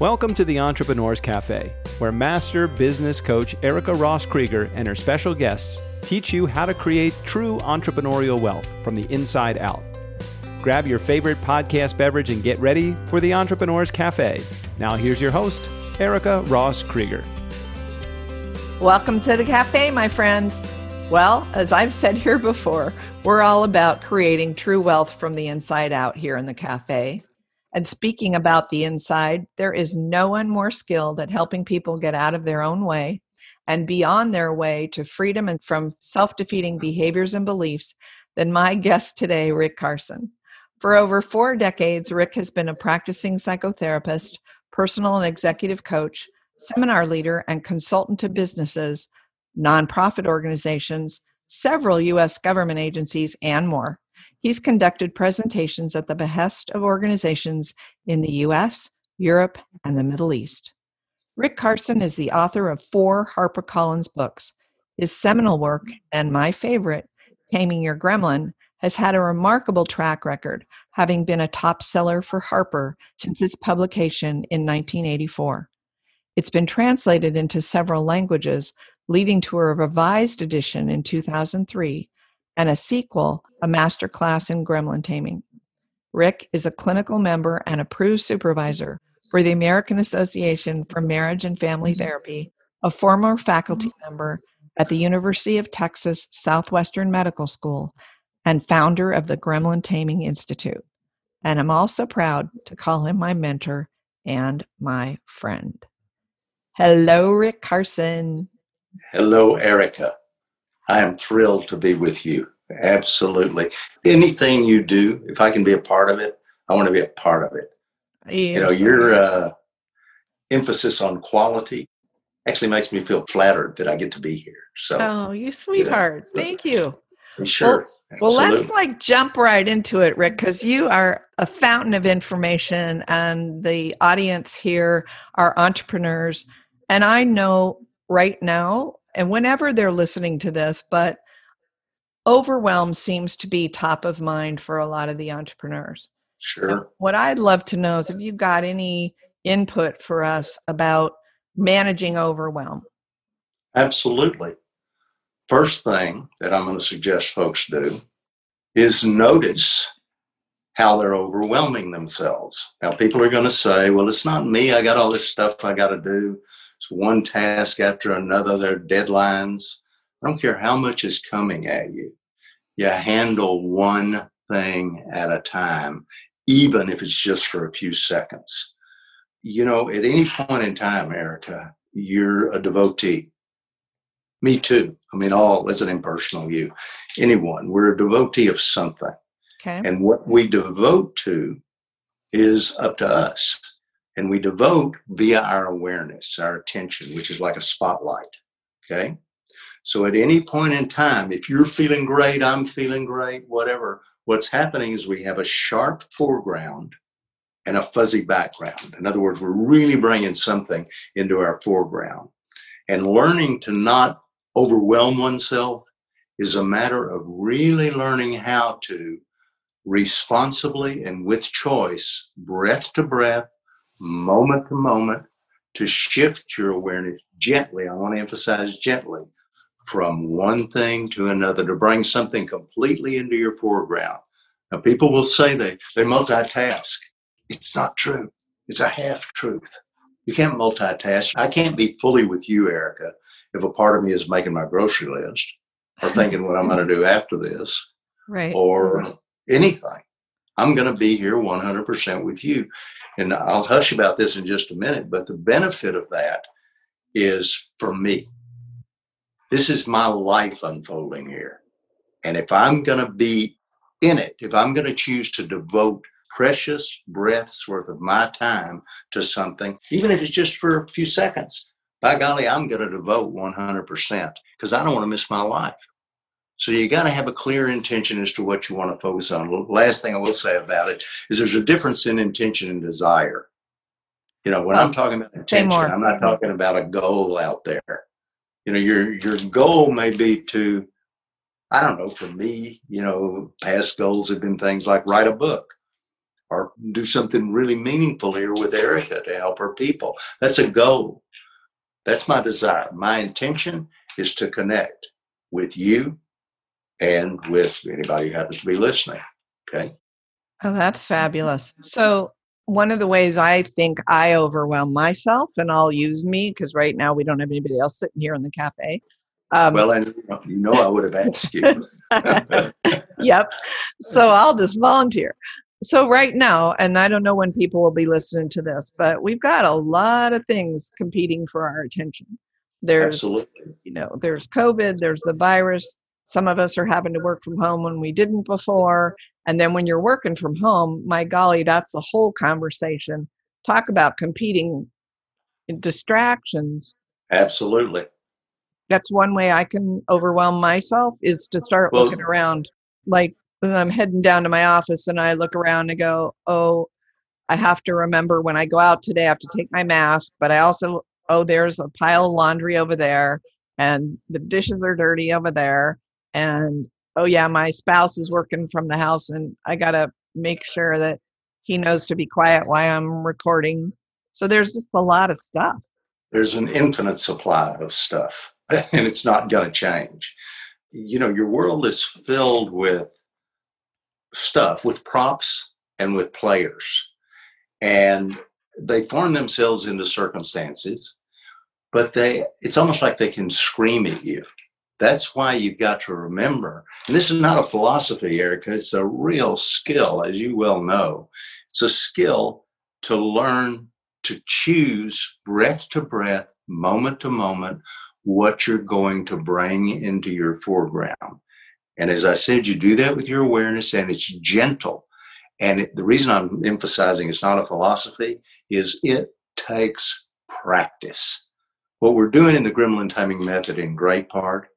Welcome to the Entrepreneurs Cafe, where master business coach Erica Ross Krieger and her special guests teach you how to create true entrepreneurial wealth from the inside out. Grab your favorite podcast beverage and get ready for the Entrepreneurs Cafe. Now, here's your host, Erica Ross Krieger. Welcome to the cafe, my friends. Well, as I've said here before, we're all about creating true wealth from the inside out here in the cafe. And speaking about the inside, there is no one more skilled at helping people get out of their own way and be on their way to freedom and from self defeating behaviors and beliefs than my guest today, Rick Carson. For over four decades, Rick has been a practicing psychotherapist, personal and executive coach, seminar leader, and consultant to businesses, nonprofit organizations, several U.S. government agencies, and more. He's conducted presentations at the behest of organizations in the US, Europe, and the Middle East. Rick Carson is the author of four HarperCollins books. His seminal work, and my favorite, Taming Your Gremlin, has had a remarkable track record, having been a top seller for Harper since its publication in 1984. It's been translated into several languages, leading to a revised edition in 2003 and a sequel, a master class in gremlin taming. Rick is a clinical member and approved supervisor for the American Association for Marriage and Family. Therapy, a former faculty member at the University of Texas Southwestern Medical School, and founder of the Gremlin Taming Institute. And I'm also proud to call him my mentor and my friend. Hello, Rick Carson. Hello, Erica. I am thrilled to be with you. Absolutely. Anything you do, if I can be a part of it, I want to be a part of it. Yes. You know, your uh, emphasis on quality actually makes me feel flattered that I get to be here. So, oh, you sweetheart. Thank you. Sure. Well, well, let's like jump right into it, Rick, because you are a fountain of information, and the audience here are entrepreneurs. And I know right now and whenever they're listening to this, but overwhelm seems to be top of mind for a lot of the entrepreneurs. Sure. And what I'd love to know is if you've got any input for us about managing overwhelm. Absolutely. First thing that I'm going to suggest folks do is notice how they're overwhelming themselves. Now, people are going to say, well, it's not me. I got all this stuff I got to do. It's one task after another. There are deadlines. I don't care how much is coming at you. You handle one thing at a time, even if it's just for a few seconds. You know, at any point in time, Erica, you're a devotee. Me too. I mean, all as an impersonal you. Anyone. We're a devotee of something. Okay. And what we devote to is up to us and we devote via our awareness, our attention, which is like a spotlight. Okay. So at any point in time, if you're feeling great, I'm feeling great, whatever, what's happening is we have a sharp foreground and a fuzzy background. In other words, we're really bringing something into our foreground. And learning to not overwhelm oneself is a matter of really learning how to responsibly and with choice, breath to breath, moment to moment to shift your awareness gently. I want to emphasize gently from one thing to another to bring something completely into your foreground. Now, people will say they, they multitask. It's not true. It's a half truth. You can't multitask. I can't be fully with you, Erica, if a part of me is making my grocery list or thinking what I'm going to do after this right. or anything. I'm going to be here 100% with you. And I'll hush about this in just a minute, but the benefit of that is for me. This is my life unfolding here. And if I'm going to be in it, if I'm going to choose to devote precious breaths worth of my time to something, even if it's just for a few seconds, by golly, I'm going to devote 100% because I don't want to miss my life. So you got to have a clear intention as to what you want to focus on. Last thing I will say about it is there's a difference in intention and desire. You know, when I'm um, talking about intention, I'm not talking about a goal out there. You know, your your goal may be to, I don't know, for me, you know, past goals have been things like write a book or do something really meaningful here with Erica to help her people. That's a goal. That's my desire. My intention is to connect with you and with anybody who happens to be listening. Okay. Oh, that's fabulous. So, one of the ways I think I overwhelm myself, and I'll use me because right now we don't have anybody else sitting here in the cafe. Um, well, and you know, I would have asked you. yep. So I'll just volunteer. So right now, and I don't know when people will be listening to this, but we've got a lot of things competing for our attention. There's, Absolutely. you know, there's COVID, there's the virus. Some of us are having to work from home when we didn't before. And then when you're working from home, my golly, that's a whole conversation. Talk about competing distractions. Absolutely. That's one way I can overwhelm myself is to start well, looking around. Like when I'm heading down to my office and I look around and go, oh, I have to remember when I go out today, I have to take my mask, but I also, oh, there's a pile of laundry over there and the dishes are dirty over there. And oh yeah, my spouse is working from the house and I got to make sure that he knows to be quiet while I'm recording. So there's just a lot of stuff. There's an infinite supply of stuff and it's not going to change. You know, your world is filled with stuff, with props and with players. And they form themselves into circumstances, but they it's almost like they can scream at you that's why you've got to remember, and this is not a philosophy, Erica, it's a real skill, as you well know. It's a skill to learn to choose breath to breath, moment to moment, what you're going to bring into your foreground. And as I said, you do that with your awareness, and it's gentle. And it, the reason I'm emphasizing it's not a philosophy is it takes practice. What we're doing in the Gremlin Taming Method, in great part,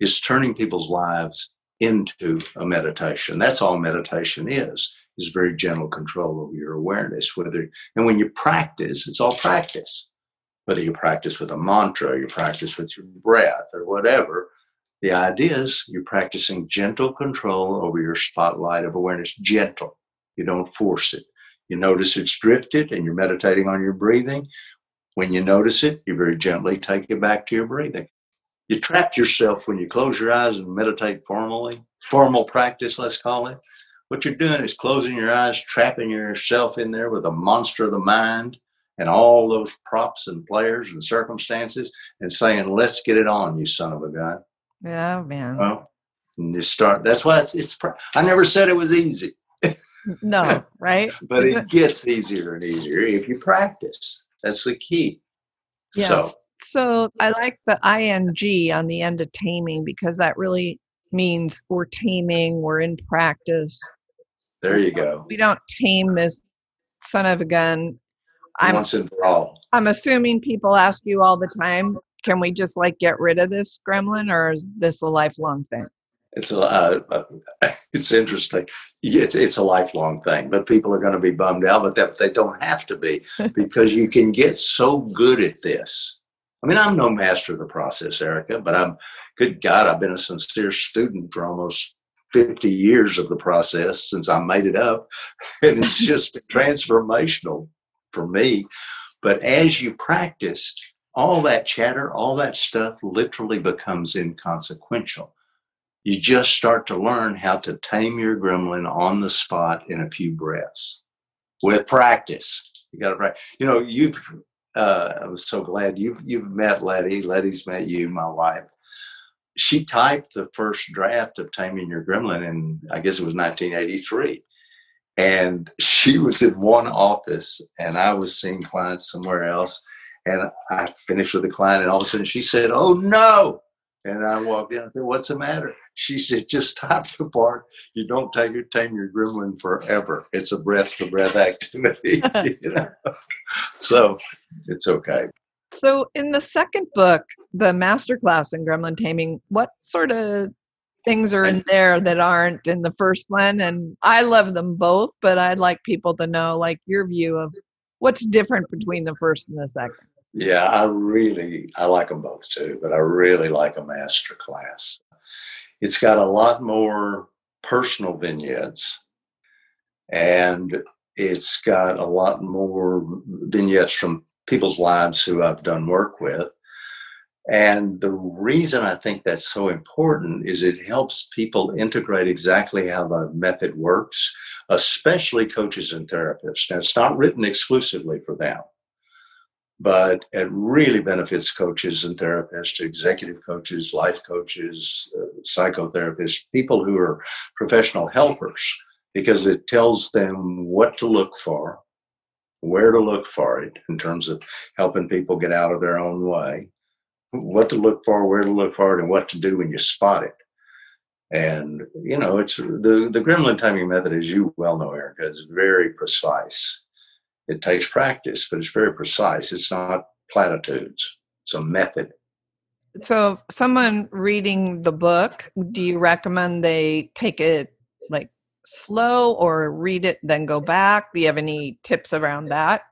is turning people's lives into a meditation. That's all meditation is, is very gentle control over your awareness. Whether and when you practice, it's all practice. Whether you practice with a mantra, you practice with your breath or whatever, the idea is you're practicing gentle control over your spotlight of awareness. Gentle. You don't force it. You notice it's drifted and you're meditating on your breathing. When you notice it, you very gently take it back to your breathing you trap yourself when you close your eyes and meditate formally, formal practice, let's call it. What you're doing is closing your eyes, trapping yourself in there with a monster of the mind and all those props and players and circumstances and saying, let's get it on, you son of a gun. Yeah, man. Well, and you start, that's why it's, I never said it was easy. no, right? but it gets easier and easier if you practice. That's the key. Yes. So so I like the ing on the end of taming because that really means we're taming, we're in practice. There you go. We don't tame this son of a gun. I'm, Once and for all. I'm assuming people ask you all the time, can we just like get rid of this gremlin or is this a lifelong thing? It's a, uh, uh it's interesting. It's it's a lifelong thing, but people are going to be bummed out, but that they don't have to be because you can get so good at this I mean, I'm no master of the process, Erica, but I'm, good God, I've been a sincere student for almost 50 years of the process since I made it up. And it's just transformational for me. But as you practice, all that chatter, all that stuff literally becomes inconsequential. You just start to learn how to tame your gremlin on the spot in a few breaths with practice. You got to practice. You know, you've uh, I was so glad you've you've met Letty. Letty's met you, my wife. She typed the first draft of Taming Your Gremlin in I guess it was 1983, and she was in one office, and I was seeing clients somewhere else. And I finished with the client, and all of a sudden she said, "Oh no!" And I walked in and said, What's the matter? She said, Just stop the part. You don't take your tame your gremlin forever. It's a breath to breath activity. you know? So it's okay. So in the second book, the masterclass in gremlin taming, what sort of things are in there that aren't in the first one? And I love them both, but I'd like people to know like your view of what's different between the first and the second. Yeah, I really I like them both too, but I really like a master class. It's got a lot more personal vignettes, and It's got a lot more vignettes from people's lives who I've done work with. And the reason I think that's so important is it helps people integrate exactly how the method works, especially coaches and therapists. Now, it's not written exclusively for them, but it really benefits coaches and therapists, executive coaches, life coaches, uh, psychotherapists, people who are professional helpers, because it tells them what to look for, where to look for it in terms of helping people get out of their own way what to look for, where to look for it, and what to do when you spot it. And you know, it's the the gremlin taming method, as you well know, Erica, is very precise. It takes practice, but it's very precise. It's not platitudes. It's a method. So, someone reading the book, do you recommend they take it like slow or read it then go back? Do you have any tips around that?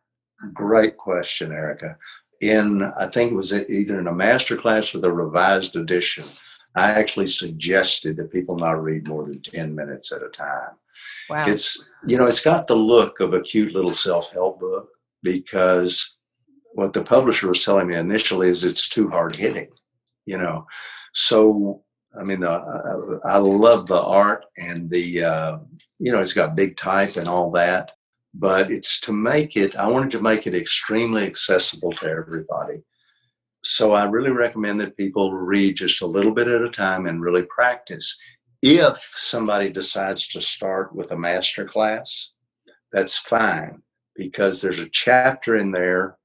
Great question, Erica in I think it was either in a master class or the revised edition, I actually suggested that people not read more than 10 minutes at a time. Wow. It's you know, it's got the look of a cute little self-help book because what the publisher was telling me initially is it's too hard hitting, you know. So I mean, the, I, I love the art and the uh, you know, it's got big type and all that but it's to make it, I wanted to make it extremely accessible to everybody. So I really recommend that people read just a little bit at a time and really practice. If somebody decides to start with a master class, that's fine because there's a chapter in there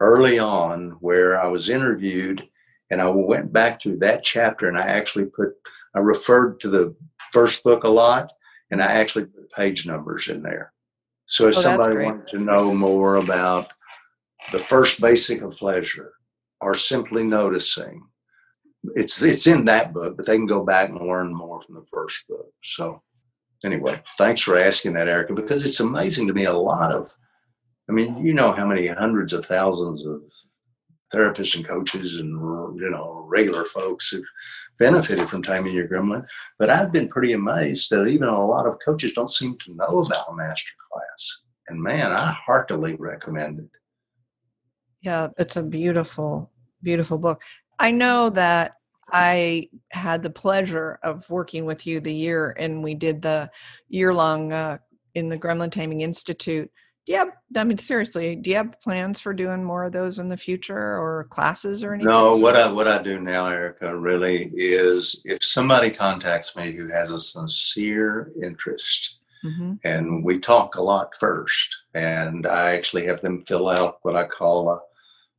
early on where I was interviewed and I went back through that chapter and I actually put, I referred to the first book a lot and I actually put page numbers in there. So if oh, somebody wanted to know more about the first basic of pleasure or simply noticing, it's it's in that book, but they can go back and learn more from the first book. So anyway, thanks for asking that, Erica, because it's amazing to me a lot of I mean, you know how many hundreds of thousands of therapists and coaches and you know regular folks who benefited from Taming Your Gremlin. But I've been pretty amazed that even a lot of coaches don't seem to know about a master class. And man, I heartily recommend it. Yeah, it's a beautiful, beautiful book. I know that I had the pleasure of working with you the year, and we did the year long uh, in the Gremlin Taming Institute do you have i mean seriously do you have plans for doing more of those in the future or classes or anything no what i what i do now erica really is if somebody contacts me who has a sincere interest mm-hmm. and we talk a lot first and i actually have them fill out what i call a,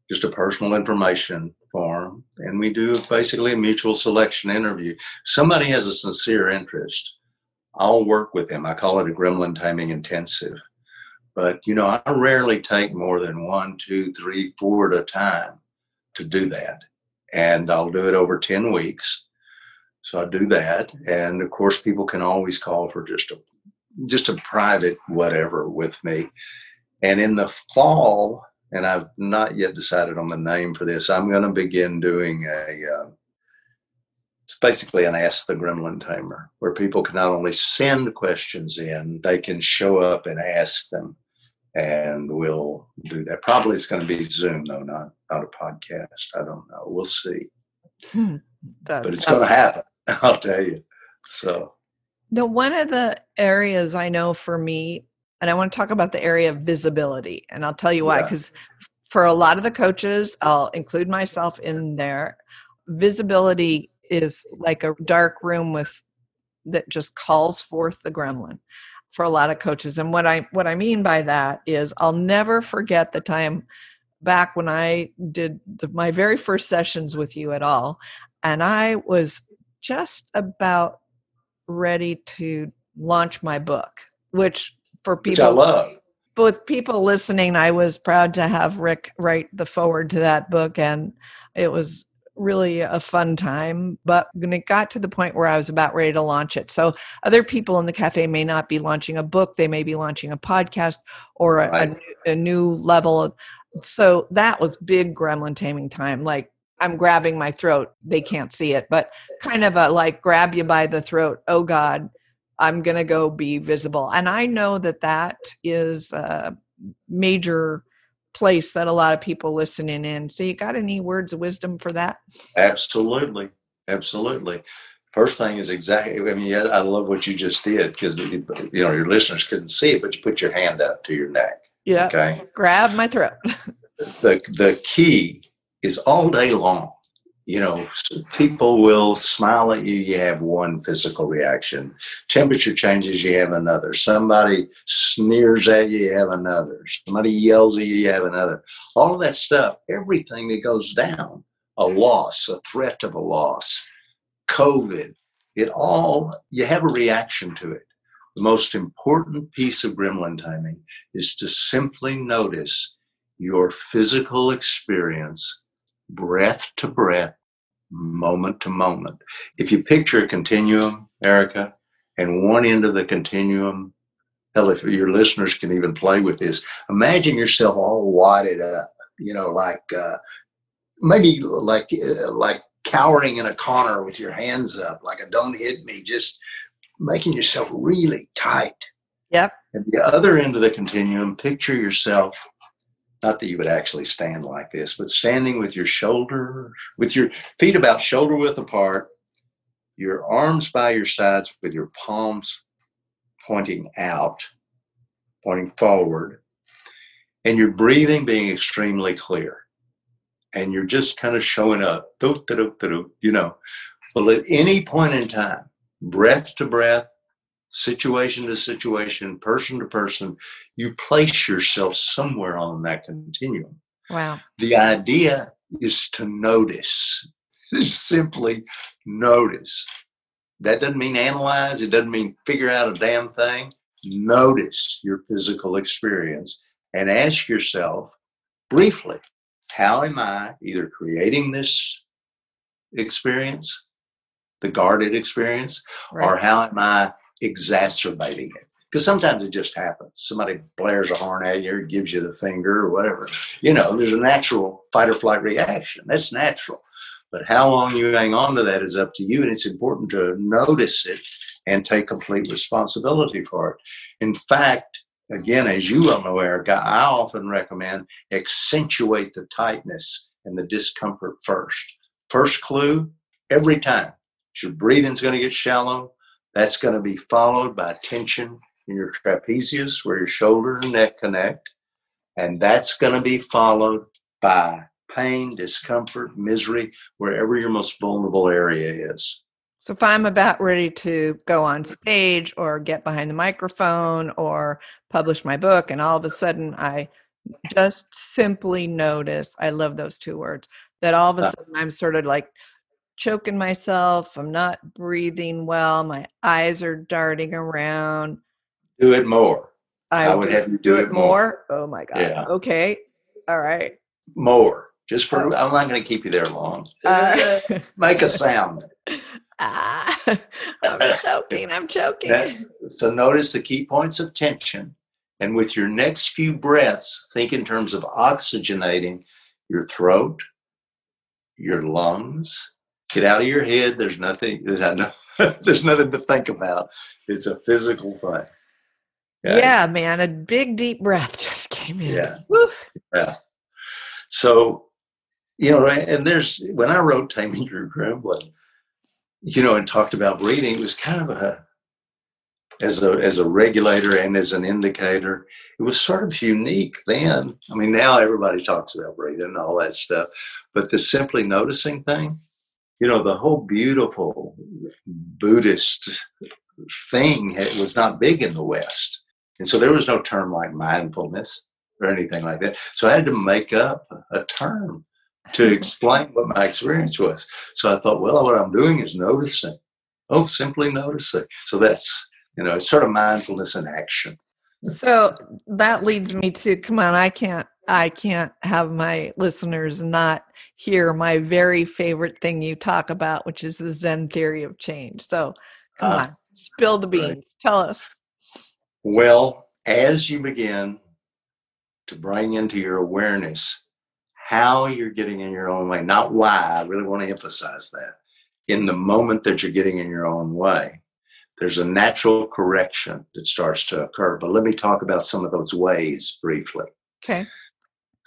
just a personal information form and we do basically a mutual selection interview somebody has a sincere interest i'll work with them i call it a gremlin taming intensive but you know, I rarely take more than one, two, three, four at a time to do that. And I'll do it over 10 weeks. So I do that. And of course people can always call for just a just a private whatever with me. And in the fall, and I've not yet decided on the name for this, I'm going to begin doing a uh, it's basically an ask the gremlin tamer where people can not only send questions in they can show up and ask them and we'll do that. Probably it's going to be Zoom though, not not a podcast. I don't know. We'll see. Hmm. That, but it's going to happen. I'll tell you. So. No, one of the areas I know for me, and I want to talk about the area of visibility, and I'll tell you why. Because yeah. for a lot of the coaches, I'll include myself in there. Visibility is like a dark room with that just calls forth the gremlin for a lot of coaches and what i what i mean by that is i'll never forget the time back when i did the, my very first sessions with you at all and i was just about ready to launch my book which for people which i love with people listening i was proud to have rick write the forward to that book and it was really a fun time, but when it got to the point where I was about ready to launch it. So other people in the cafe may not be launching a book, they may be launching a podcast or a, right. a, a new level. So that was big gremlin taming time. Like I'm grabbing my throat. They can't see it, but kind of a like grab you by the throat. Oh God, I'm going to go be visible. And I know that that is a major place that a lot of people listening in. So, you got any words of wisdom for that? Absolutely. Absolutely. First thing is exactly, I mean, I love what you just did because, you know, your listeners couldn't see it, but you put your hand up to your neck. Yeah. Okay. Grab my throat. the, the key is all day long you know, people will smile at you, you have one physical reaction. Temperature changes, you have another. Somebody sneers at you, you have another. Somebody yells at you, you have another. All of that stuff, everything that goes down, a mm-hmm. loss, a threat of a loss, COVID, it all, you have a reaction to it. The most important piece of gremlin taming is to simply notice your physical experience breath to breath moment to moment. If you picture a continuum, Erica, and one end of the continuum, hell, if your listeners can even play with this, imagine yourself all wadded up, you know, like uh, maybe like uh, like cowering in a corner with your hands up, like a "Don't hit me," just making yourself really tight. Yep. At the other end of the continuum, picture yourself not that you would actually stand like this, but standing with your shoulder, with your feet about shoulder width apart, your arms by your sides with your palms pointing out, pointing forward, and your breathing being extremely clear. And you're just kind of showing up, you know. Well, at any point in time, breath to breath, situation to situation, person to person, you place yourself somewhere on that continuum. Wow. The idea is to notice, simply notice. That doesn't mean analyze, it doesn't mean figure out a damn thing. Notice your physical experience and ask yourself briefly, how am I either creating this experience, the guarded experience, right. or how am I exacerbating it. Because sometimes it just happens. Somebody blares a horn at you or gives you the finger or whatever. You know, there's a natural fight or flight reaction. That's natural. But how long you hang on to that is up to you. And it's important to notice it and take complete responsibility for it. In fact, again, as you well know, Erica, I often recommend accentuate the tightness and the discomfort first. First clue, every time. Your breathing's going to get shallow. That's going to be followed by tension in your trapezius where your shoulder and neck connect. And that's going to be followed by pain, discomfort, misery, wherever your most vulnerable area is. So if I'm about ready to go on stage or get behind the microphone or publish my book, and all of a sudden I just simply notice, I love those two words, that all of a uh. sudden I'm sort of like choking myself. I'm not breathing well. My eyes are darting around. Do it more. I, I would have you do, do it more. more. Oh my God. Yeah. Okay. All right. More. Just for, oh. I'm not going to keep you there long. Uh, Make a sound. Ah, I'm choking. I'm choking. That, so notice the key points of tension. And with your next few breaths, think in terms of oxygenating your throat, your lungs, get out of your head. There's nothing. There's, there's nothing to think about. It's a physical thing. Okay? Yeah, man. A big deep breath just came in. Yeah. Yeah. So, you know, and there's when I wrote Taming Your Gremlin, you know, and talked about breathing, it was kind of a as a as a regulator and as an indicator. It was sort of unique then. I mean, now everybody talks about breathing and all that stuff, but the simply noticing thing, you know, the whole beautiful Buddhist thing was not big in the West. And so there was no term like mindfulness or anything like that. So I had to make up a term to explain what my experience was. So I thought, well, what I'm doing is noticing. Oh, simply noticing. So that's, you know, it's sort of mindfulness in action. So that leads me to come on, I can't I can't have my listeners not hear my very favorite thing you talk about, which is the Zen theory of change. So come uh, on, spill the beans. Right. Tell us. Well, as you begin to bring into your awareness how you're getting in your own way, not why, I really want to emphasize that. In the moment that you're getting in your own way, there's a natural correction that starts to occur. But let me talk about some of those ways briefly. Okay.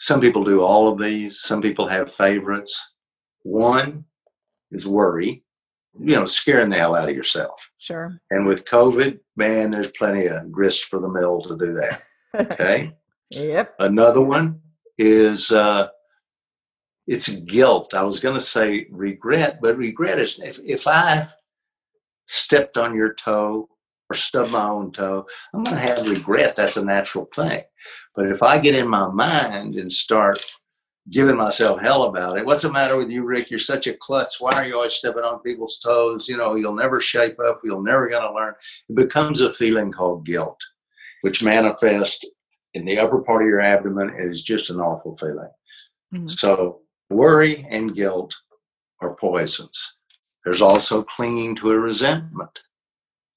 Some people do all of these, some people have favorites. One is worry, you know, scaring the hell out of yourself. Sure. And with COVID, man, there's plenty of grist for the mill to do that. Okay. yep. Another one is uh, it's guilt. I was going to say regret, but regret is if, if I stepped on your toe or stubbed my own toe, I'm going to have regret. That's a natural thing. But if I get in my mind and start giving myself hell about it, what's the matter with you, Rick? You're such a klutz. Why are you always stepping on people's toes? You know, you'll never shape up. You'll never going to learn. It becomes a feeling called guilt, which manifests in the upper part of your abdomen and is just an awful feeling. Mm-hmm. So worry and guilt are poisons. There's also clinging to a resentment.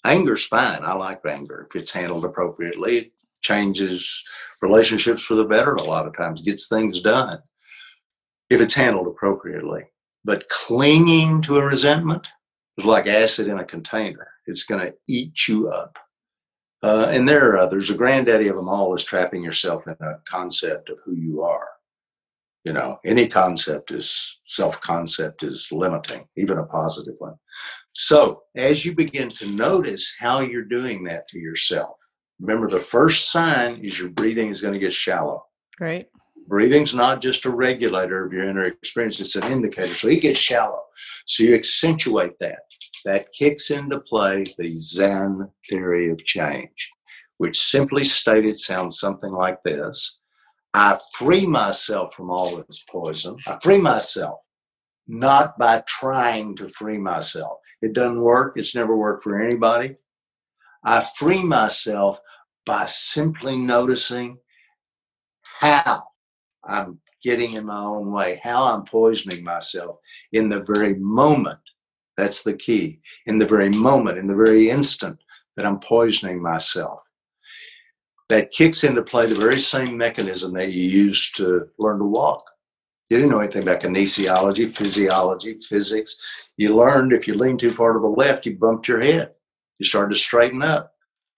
Anger's fine. I like anger. If it's handled appropriately, it changes relationships for the better a lot of times, gets things done if it's handled appropriately. But clinging to a resentment is like acid in a container. It's going to eat you up. Uh, and there are others. The granddaddy of them all is trapping yourself in a concept of who you are. You know, any concept is self concept is limiting, even a positive one. So, as you begin to notice how you're doing that to yourself, remember the first sign is your breathing is going to get shallow. Right. Breathing's not just a regulator of your inner experience, it's an indicator. So it gets shallow. So you accentuate that. That kicks into play the Zen theory of change, which simply stated sounds something like this I free myself from all this poison. I free myself, not by trying to free myself. It doesn't work, it's never worked for anybody. I free myself by simply noticing how I'm getting in my own way, how I'm poisoning myself in the very moment. That's the key. In the very moment, in the very instant that I'm poisoning myself that kicks into play the very same mechanism that you used to learn to walk. You didn't know anything about kinesiology, physiology, physics. You learned if you leaned too far to the left, you bumped your head. You started to straighten up.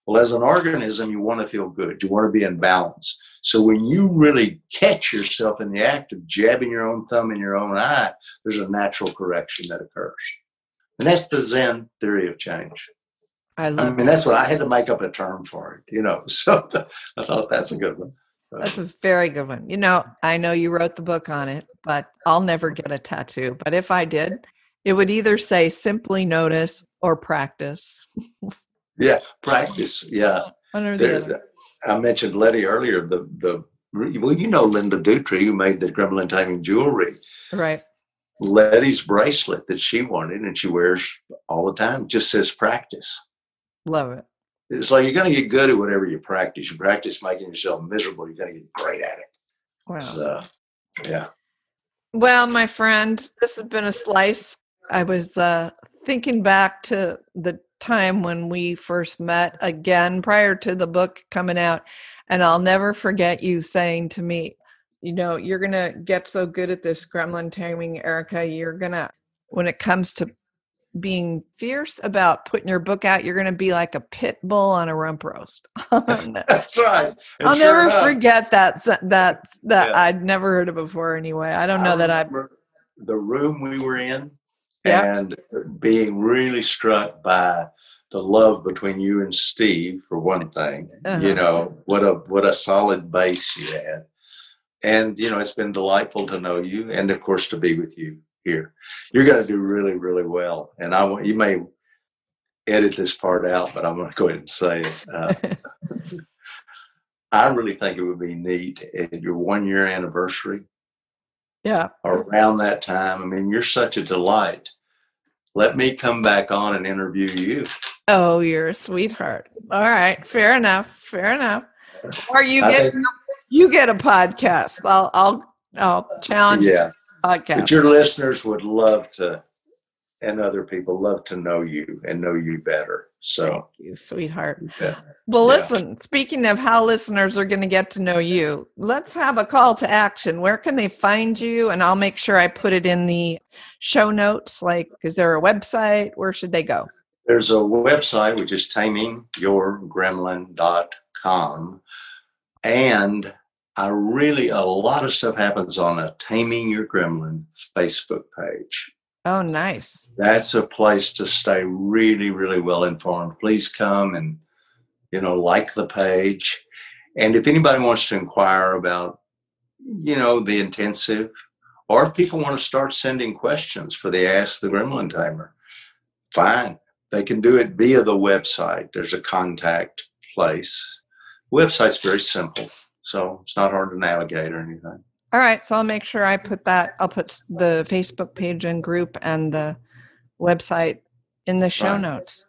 Well, as an organism, you want to feel good. You want to be in balance. So when you really catch yourself in the act of jabbing your own thumb in your own eye, there's a natural correction that occurs. And that's the Zen theory of change. I love. I mean, that's what I had to make up a term for it. You know, so I thought that's a good one. That's a very good one. You know, I know you wrote the book on it, but I'll never get a tattoo. But if I did, it would either say simply notice or practice. yeah, practice. Yeah. There, I mentioned Letty earlier. The the well, you know Linda Dutry, who made the Gremlin Taming jewelry. Right. Letty's bracelet that she wanted and she wears all the time just says practice. Love it. It's like you're going to get good at whatever you practice. You practice making yourself miserable, you're going to get great at it. Wow. So, yeah. Well, my friend, this has been a slice. I was uh, thinking back to the time when we first met again prior to the book coming out. And I'll never forget you saying to me, you know, you're going to get so good at this gremlin taming, Erica. You're going to, when it comes to being fierce about putting your book out, you're going to be like a pit bull on a rump roast. That's right. And I'll sure never enough. forget that. That that yeah. I'd never heard of before. Anyway, I don't know I that I. The room we were in, yeah. and being really struck by the love between you and Steve, for one thing. Uh-huh. You know what a what a solid base you had, and you know it's been delightful to know you, and of course to be with you here. You're going to do really, really well. And I want you may edit this part out, but I'm going to go ahead and say it. Uh, I really think it would be neat at your one year anniversary. Yeah. Around that time. I mean, you're such a delight. Let me come back on and interview you. Oh, you're a sweetheart. All right. Fair enough. Fair enough. Or you get think, you get a podcast. I'll I'll I'll challenge yeah podcast. But your listeners would love to, and other people love to know you and know you better. So, Thank you, sweetheart. Yeah. Well, listen, yeah. speaking of how listeners are going to get to know you, let's have a call to action. Where can they find you? And I'll make sure I put it in the show notes. Like, is there a website? Where should they go? There's a website which is tamingyourgremlin.com. And I really, a lot of stuff happens on a Taming Your Gremlin Facebook page. Oh, nice. That's a place to stay really, really well informed. Please come and, you know, like the page. And if anybody wants to inquire about, you know, the intensive, or if people want to start sending questions for the Ask the Gremlin Tamer, fine. They can do it via the website. There's a contact place. website's very simple, so it's not hard to navigate or anything. All right, so I'll make sure I put that. I'll put the Facebook page and group and the website in the show Right. notes.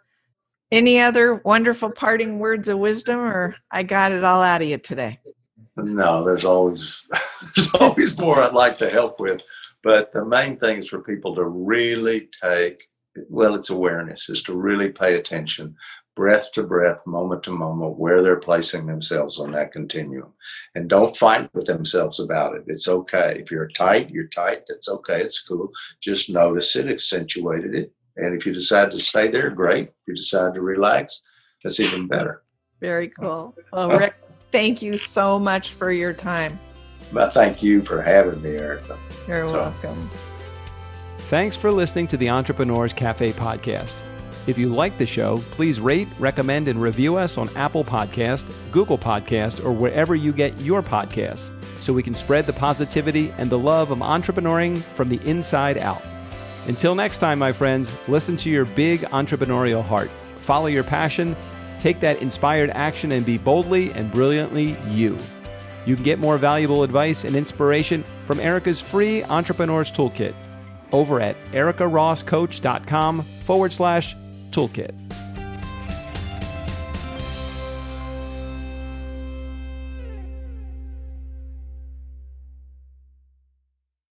Any other wonderful parting words of wisdom, or I got it all out of you today? No, there's always there's always more I'd like to help with, but the main thing is for people to really take well, it's awareness, is to really pay attention, breath to breath, moment to moment, where they're placing themselves on that continuum, and don't fight with themselves about it. It's okay if you're tight, you're tight. That's okay. It's cool. Just notice it, accentuate it, and if you decide to stay there, great. If you decide to relax, that's even better. Very cool. Well, Rick, thank you so much for your time. But thank you for having me, Erica. You're So- welcome. Thanks for listening to the Entrepreneurs Cafe podcast. If you like the show, please rate, recommend, and review us on Apple Podcast, Google Podcast, or wherever you get your podcasts so we can spread the positivity and the love of entrepreneuring from the inside out. Until next time, my friends, listen to your big entrepreneurial heart, follow your passion, take that inspired action, and be boldly and brilliantly you. You can get more valuable advice and inspiration from Erica's free Entrepreneurs Toolkit over at ericarosscoach.com forward slash toolkit.